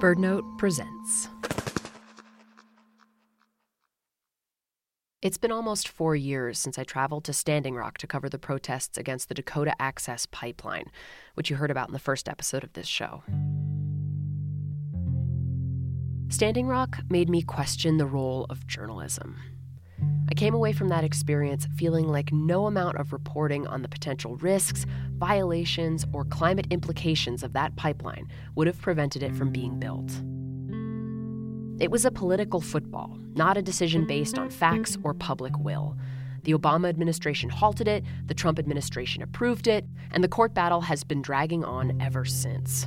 BirdNote presents. It's been almost four years since I traveled to Standing Rock to cover the protests against the Dakota Access Pipeline, which you heard about in the first episode of this show. Standing Rock made me question the role of journalism. I came away from that experience feeling like no amount of reporting on the potential risks, violations, or climate implications of that pipeline would have prevented it from being built. It was a political football, not a decision based on facts or public will. The Obama administration halted it, the Trump administration approved it, and the court battle has been dragging on ever since.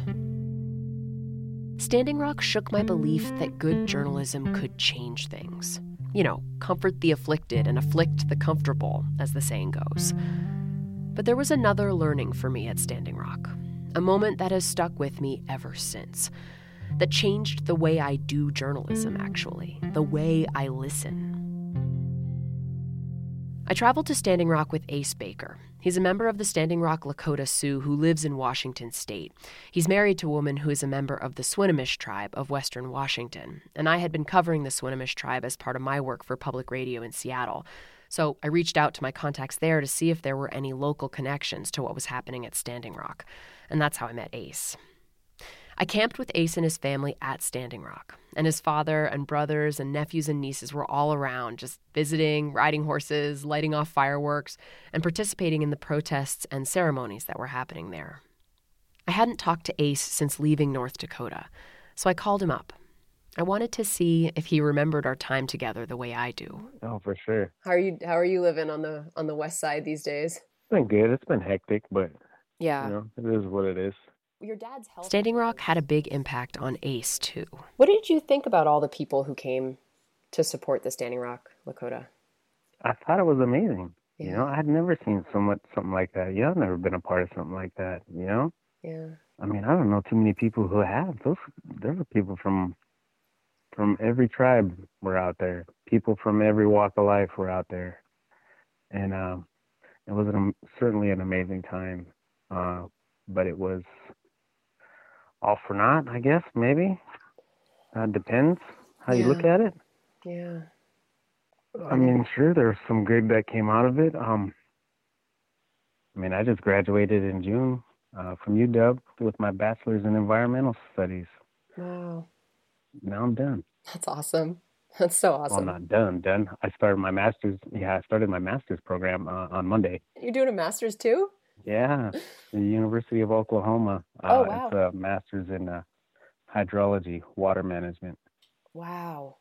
Standing Rock shook my belief that good journalism could change things you know, comfort the afflicted and afflict the comfortable, as the saying goes. But there was another learning for me at Standing Rock, a moment that has stuck with me ever since, that changed the way I do journalism, actually, the way I listen. I traveled to Standing Rock with Ace Baker. He's a member of the Standing Rock Lakota Sioux who lives in Washington state. He's married to a woman who is a member of the Swinomish tribe of Western Washington, and I had been covering the Swinomish tribe as part of my work for public radio in Seattle. So I reached out to my contacts there to see if there were any local connections to what was happening at Standing Rock, and that's how I met Ace. I camped with Ace and his family at Standing Rock, and his father and brothers and nephews and nieces were all around, just visiting, riding horses, lighting off fireworks, and participating in the protests and ceremonies that were happening there. I hadn't talked to Ace since leaving North Dakota, so I called him up. I wanted to see if he remembered our time together the way I do. Oh, for sure. How are you how are you living on the on the west side these days? It's been good. It's been hectic, but yeah. You know, it is what it is your dad's health. Standing Rock had a big impact on Ace too. What did you think about all the people who came to support the Standing Rock Lakota? I thought it was amazing. Yeah. You know, I had never seen so much something like that. Yeah, I've never been a part of something like that. You know. Yeah. I mean, I don't know too many people who have. Those there were people from from every tribe were out there. People from every walk of life were out there, and um, it was an, certainly an amazing time. Uh, but it was all for naught, I guess, maybe. Uh, depends how you look at it. Yeah. I mean, sure, there's some good that came out of it. Um, I mean, I just graduated in June uh, from UW with my bachelor's in environmental studies. Wow. Now I'm done. That's awesome. That's so awesome. Well, I'm not done. Done. I started my master's. Yeah, I started my master's program uh, on Monday. You're doing a master's too? Yeah, the University of Oklahoma. Uh, oh wow! It's a master's in uh, hydrology, water management. Wow.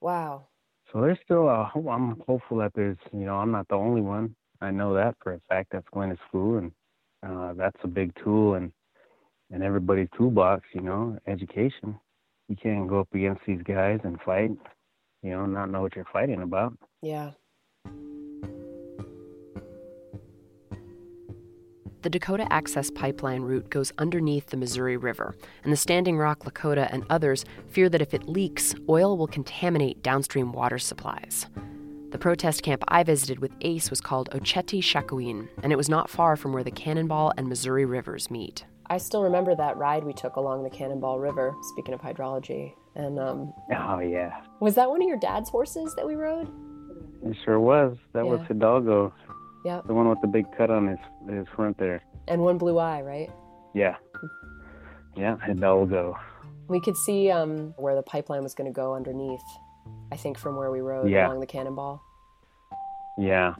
Wow. So there's still a. I'm hopeful that there's. You know, I'm not the only one. I know that for a fact. That's going to school, and uh, that's a big tool, and and everybody's toolbox. You know, education. You can't go up against these guys and fight. You know, not know what you're fighting about. Yeah. The Dakota Access Pipeline route goes underneath the Missouri River, and the Standing Rock Lakota and others fear that if it leaks, oil will contaminate downstream water supplies. The protest camp I visited with Ace was called Ocheti Sakowin, and it was not far from where the Cannonball and Missouri rivers meet. I still remember that ride we took along the Cannonball River, speaking of hydrology. And um Oh yeah. Was that one of your dad's horses that we rode? It sure was. That yeah. was Hidalgo. Yeah. The one with the big cut on his his front there. And one blue eye, right? Yeah. Yeah, Hidalgo. We could see um, where the pipeline was going to go underneath. I think from where we rode yeah. along the Cannonball. Yeah.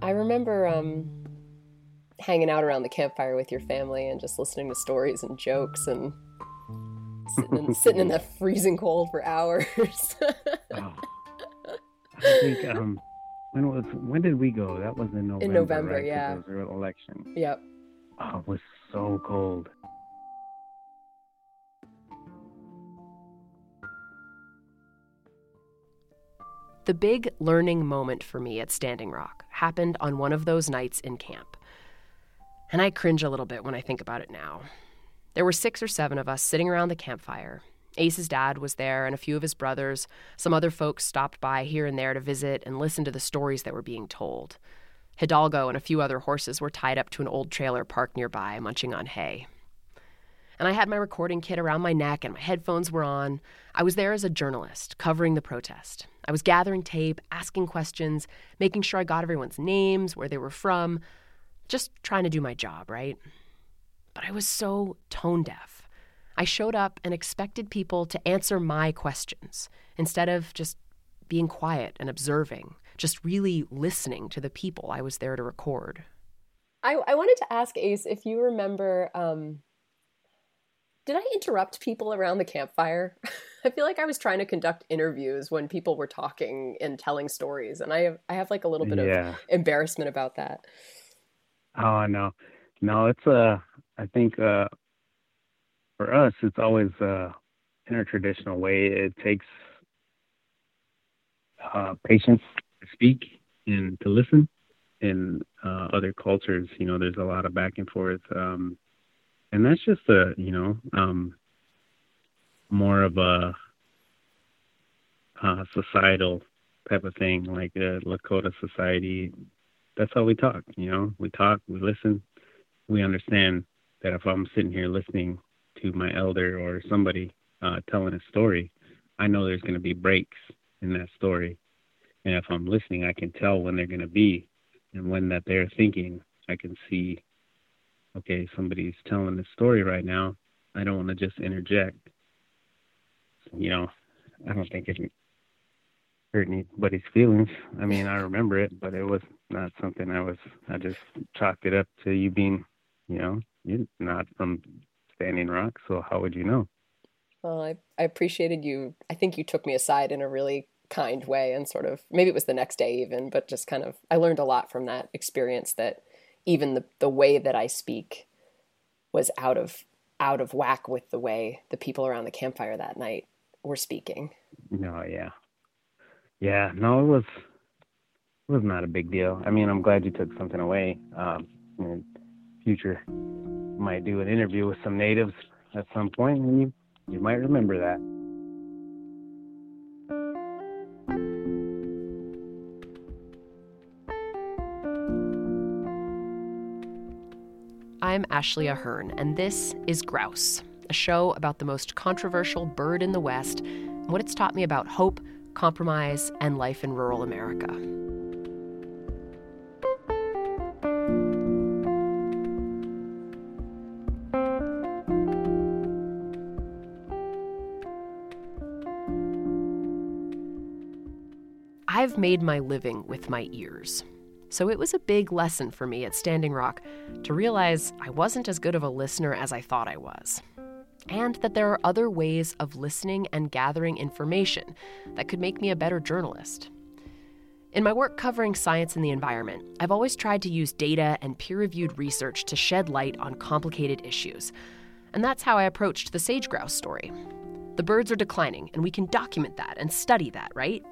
I remember um, hanging out around the campfire with your family and just listening to stories and jokes and sitting in, sitting in the freezing cold for hours. oh. I think um, when was when did we go? That was in November. In November, right? yeah. It was election. Yep. Oh, it was so cold. The big learning moment for me at Standing Rock happened on one of those nights in camp. And I cringe a little bit when I think about it now. There were six or seven of us sitting around the campfire, Ace's dad was there, and a few of his brothers. Some other folks stopped by here and there to visit and listen to the stories that were being told. Hidalgo and a few other horses were tied up to an old trailer parked nearby, munching on hay. And I had my recording kit around my neck and my headphones were on. I was there as a journalist, covering the protest. I was gathering tape, asking questions, making sure I got everyone's names, where they were from, just trying to do my job, right? But I was so tone deaf. I showed up and expected people to answer my questions instead of just being quiet and observing, just really listening to the people I was there to record. I, I wanted to ask Ace if you remember. Um, did I interrupt people around the campfire? I feel like I was trying to conduct interviews when people were talking and telling stories, and I have I have like a little bit yeah. of embarrassment about that. Oh no, no, it's uh, I think uh, for us, it's always uh, in a traditional way. It takes uh, patience to speak and to listen. In uh, other cultures, you know, there's a lot of back and forth, um, and that's just a, you know, um, more of a uh, societal type of thing, like a Lakota society. That's how we talk, you know. We talk, we listen, we understand that if I'm sitting here listening to my elder or somebody uh, telling a story, I know there's going to be breaks in that story. And if I'm listening, I can tell when they're going to be and when that they're thinking. I can see, okay, somebody's telling a story right now. I don't want to just interject. You know, I don't think it hurt anybody's feelings. I mean, I remember it, but it was not something I was. I just chalked it up to you being, you know, you're not from Standing Rock, so how would you know? Well, I, I appreciated you. I think you took me aside in a really kind way and sort of maybe it was the next day even, but just kind of I learned a lot from that experience that even the the way that I speak was out of out of whack with the way the people around the campfire that night were speaking. No, yeah. Yeah, no, it was it was not a big deal. I mean, I'm glad you took something away. Um, in future, might do an interview with some natives at some point, and you you might remember that. I'm Ashley Ahearn, and this is Grouse, a show about the most controversial bird in the West and what it's taught me about hope, compromise, and life in rural America. I've made my living with my ears. So it was a big lesson for me at Standing Rock to realize I wasn't as good of a listener as I thought I was. And that there are other ways of listening and gathering information that could make me a better journalist. In my work covering science and the environment, I've always tried to use data and peer reviewed research to shed light on complicated issues. And that's how I approached the sage grouse story. The birds are declining, and we can document that and study that, right?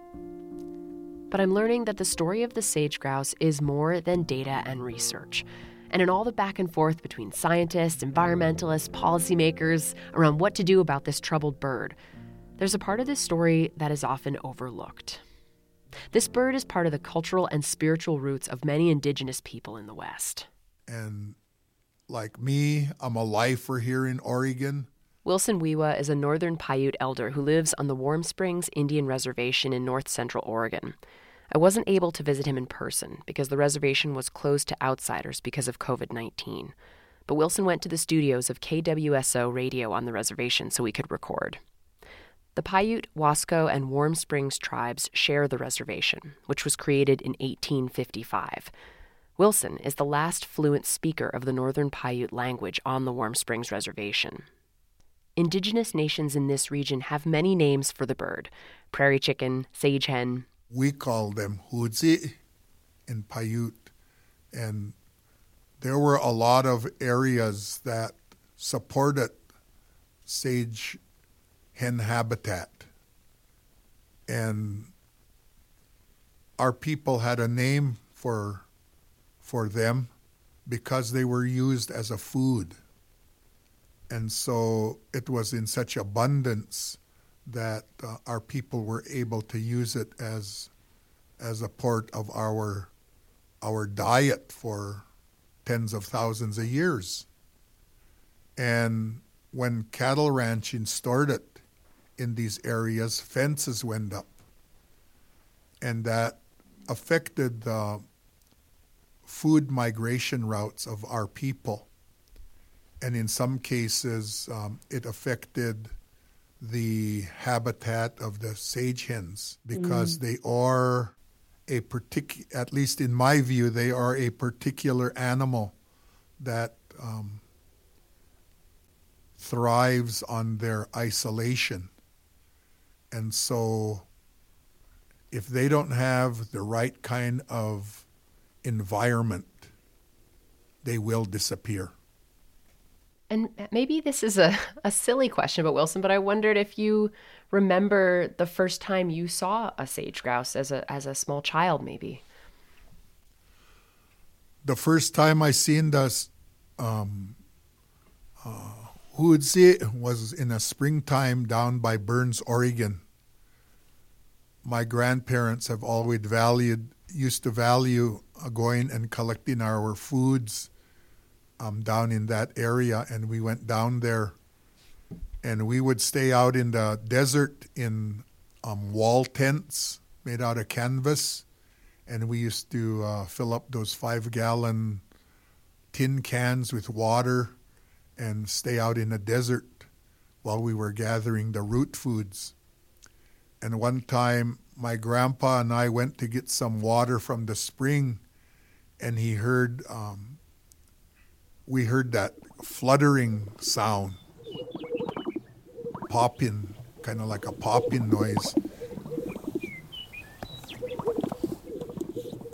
But I'm learning that the story of the sage grouse is more than data and research. And in all the back and forth between scientists, environmentalists, policymakers around what to do about this troubled bird, there's a part of this story that is often overlooked. This bird is part of the cultural and spiritual roots of many indigenous people in the West. And like me, I'm a lifer here in Oregon. Wilson Wewa is a northern Paiute elder who lives on the Warm Springs Indian Reservation in north central Oregon. I wasn't able to visit him in person because the reservation was closed to outsiders because of COVID 19. But Wilson went to the studios of KWSO radio on the reservation so we could record. The Paiute, Wasco, and Warm Springs tribes share the reservation, which was created in 1855. Wilson is the last fluent speaker of the Northern Paiute language on the Warm Springs Reservation. Indigenous nations in this region have many names for the bird prairie chicken, sage hen, we call them Hudzi in Paiute. And there were a lot of areas that supported sage hen habitat. And our people had a name for, for them because they were used as a food. And so it was in such abundance that uh, our people were able to use it as as a part of our our diet for tens of thousands of years. And when cattle ranching started in these areas, fences went up, and that affected the food migration routes of our people. And in some cases, um, it affected the habitat of the sage hens because mm. they are a particular, at least in my view, they are a particular animal that um, thrives on their isolation. And so, if they don't have the right kind of environment, they will disappear. And maybe this is a, a silly question, but Wilson, but I wondered if you remember the first time you saw a sage grouse as a as a small child, maybe. The first time I seen this um, uh, it was in a springtime down by Burns, Oregon. My grandparents have always valued, used to value uh, going and collecting our foods um, down in that area, and we went down there, and we would stay out in the desert in um, wall tents made out of canvas, and we used to uh, fill up those five-gallon tin cans with water and stay out in the desert while we were gathering the root foods. And one time, my grandpa and I went to get some water from the spring, and he heard, um, we heard that fluttering sound, popping, kind of like a popping noise.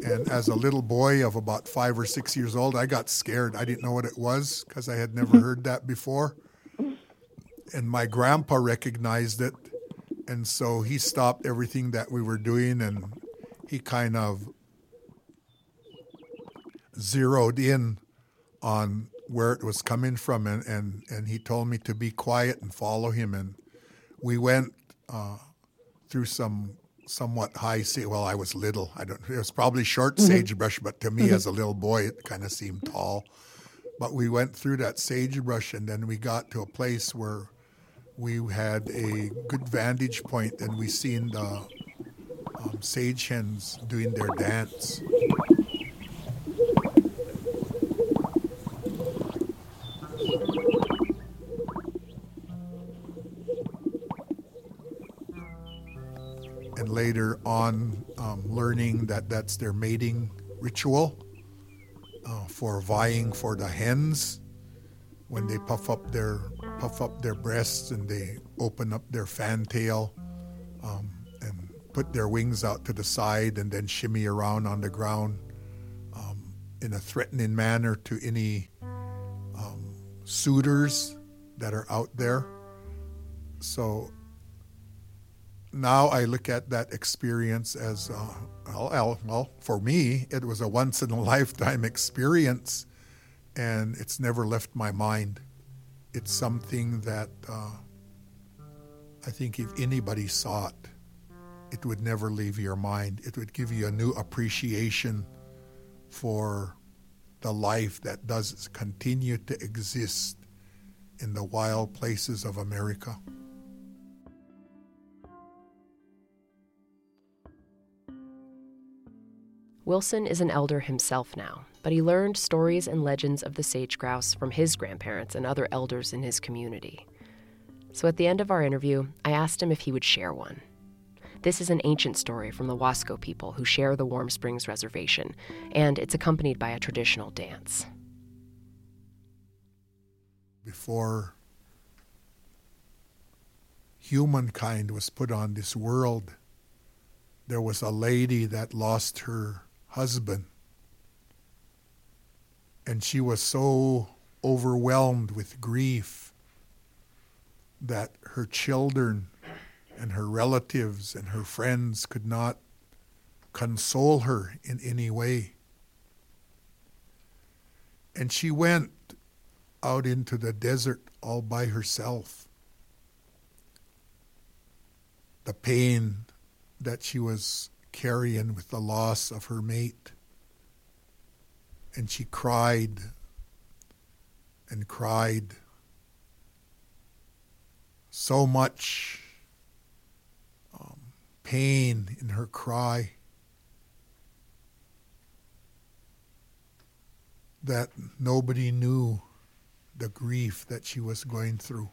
And as a little boy of about five or six years old, I got scared. I didn't know what it was because I had never heard that before. And my grandpa recognized it. And so he stopped everything that we were doing and he kind of zeroed in on where it was coming from. And, and, and he told me to be quiet and follow him. And we went uh, through some somewhat high sage. Well, I was little. I don't. It was probably short mm-hmm. sagebrush, but to me, mm-hmm. as a little boy, it kind of seemed tall. But we went through that sagebrush, and then we got to a place where we had a good vantage point, and we seen the um, sage hens doing their dance. Later on um, learning that that's their mating ritual uh, for vying for the hens when they puff up their puff up their breasts and they open up their fantail um, and put their wings out to the side and then shimmy around on the ground um, in a threatening manner to any um, suitors that are out there. So now I look at that experience as, uh, well, well, for me, it was a once in a lifetime experience, and it's never left my mind. It's something that uh, I think if anybody saw it, it would never leave your mind. It would give you a new appreciation for the life that does continue to exist in the wild places of America. Wilson is an elder himself now, but he learned stories and legends of the sage grouse from his grandparents and other elders in his community. So at the end of our interview, I asked him if he would share one. This is an ancient story from the Wasco people who share the Warm Springs Reservation, and it's accompanied by a traditional dance. Before humankind was put on this world, there was a lady that lost her husband. And she was so overwhelmed with grief that her children and her relatives and her friends could not console her in any way. And she went out into the desert all by herself. The pain that she was carrying with the loss of her mate. And she cried and cried so much um, pain in her cry that nobody knew the grief that she was going through.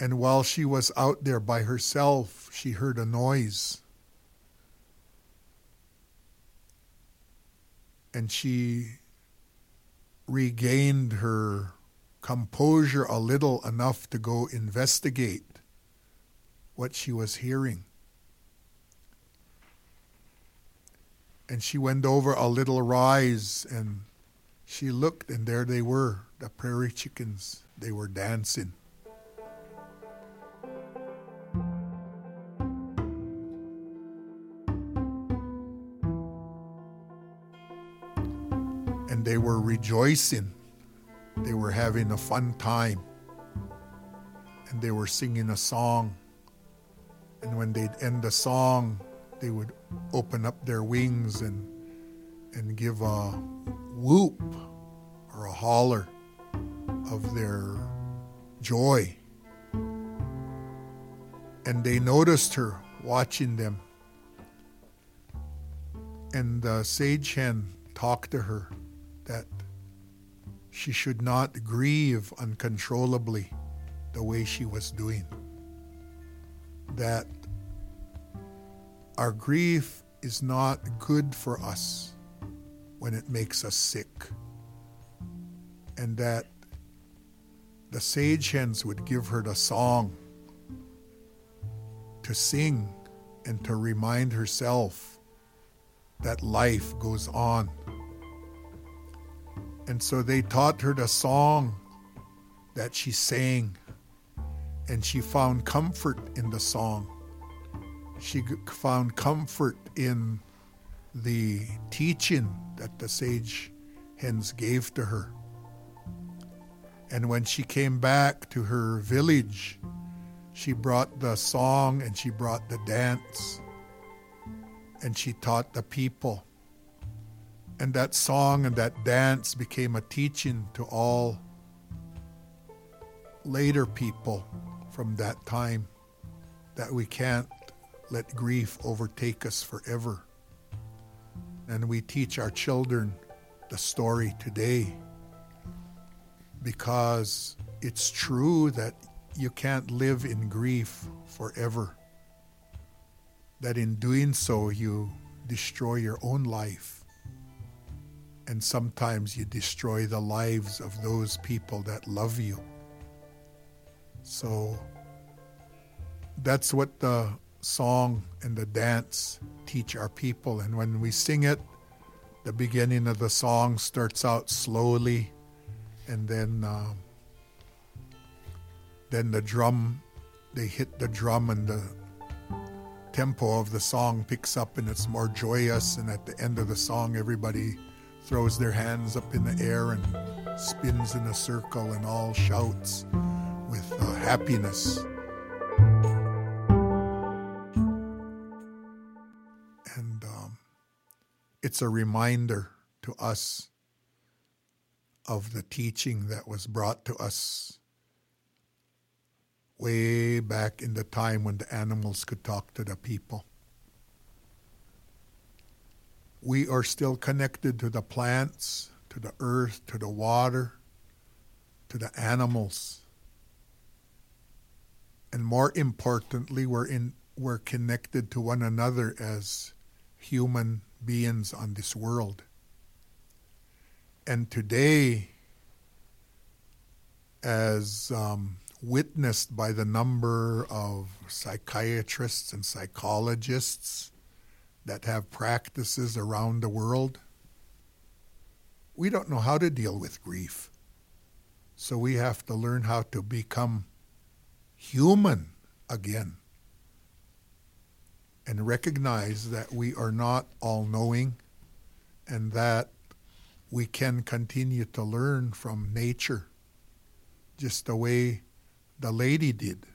And while she was out there by herself, she heard a noise. And she regained her composure a little enough to go investigate what she was hearing. And she went over a little rise and she looked, and there they were, the prairie chickens. They were dancing. Were rejoicing. They were having a fun time. And they were singing a song. And when they'd end the song, they would open up their wings and and give a whoop or a holler of their joy. And they noticed her watching them. And the sage hen talked to her that she should not grieve uncontrollably the way she was doing. That our grief is not good for us when it makes us sick. And that the sage hens would give her the song to sing and to remind herself that life goes on. And so they taught her the song that she sang, and she found comfort in the song. She found comfort in the teaching that the sage hens gave to her. And when she came back to her village, she brought the song and she brought the dance and she taught the people. And that song and that dance became a teaching to all later people from that time that we can't let grief overtake us forever. And we teach our children the story today because it's true that you can't live in grief forever. That in doing so, you destroy your own life. And sometimes you destroy the lives of those people that love you. So that's what the song and the dance teach our people. And when we sing it, the beginning of the song starts out slowly, and then uh, then the drum, they hit the drum, and the tempo of the song picks up, and it's more joyous. And at the end of the song, everybody throws their hands up in the air and spins in a circle, and all shouts with uh, happiness. it's a reminder to us of the teaching that was brought to us way back in the time when the animals could talk to the people. We are still connected to the plants, to the earth, to the water, to the animals. And more importantly, we're, in, we're connected to one another as human beings on this world. And today, as um, witnessed by the number of psychiatrists and psychologists that have practices around the world, we don't know how to deal with grief. So we have to learn how to become human again and recognize that we are not all knowing and that we can continue to learn from nature just the way the lady did.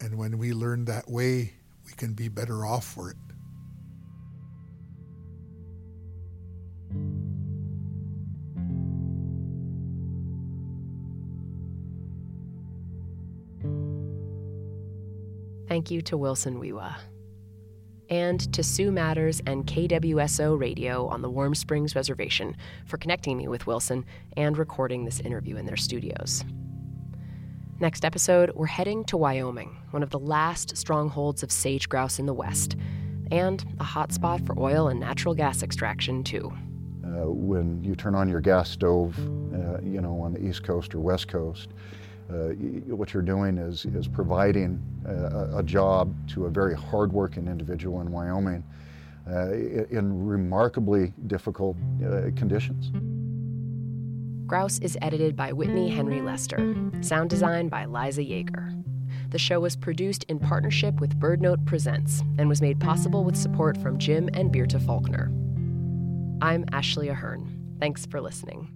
And when we learn that way, we can be better off for it. Thank you to Wilson Wewa. And to Sue Matters and KWSO Radio on the Warm Springs Reservation for connecting me with Wilson and recording this interview in their studios. Next episode, we're heading to Wyoming, one of the last strongholds of sage grouse in the West, and a hotspot for oil and natural gas extraction, too. Uh, when you turn on your gas stove, uh, you know, on the East Coast or West Coast, uh, what you're doing is, is providing a, a, job to a very hardworking individual in Wyoming uh, in remarkably difficult uh, conditions. Grouse is edited by Whitney Henry Lester, sound design by Liza Yeager. The show was produced in partnership with BirdNote Presents and was made possible with support from Jim and Birta Faulkner. I'm Ashley Ahearn. Thanks for listening.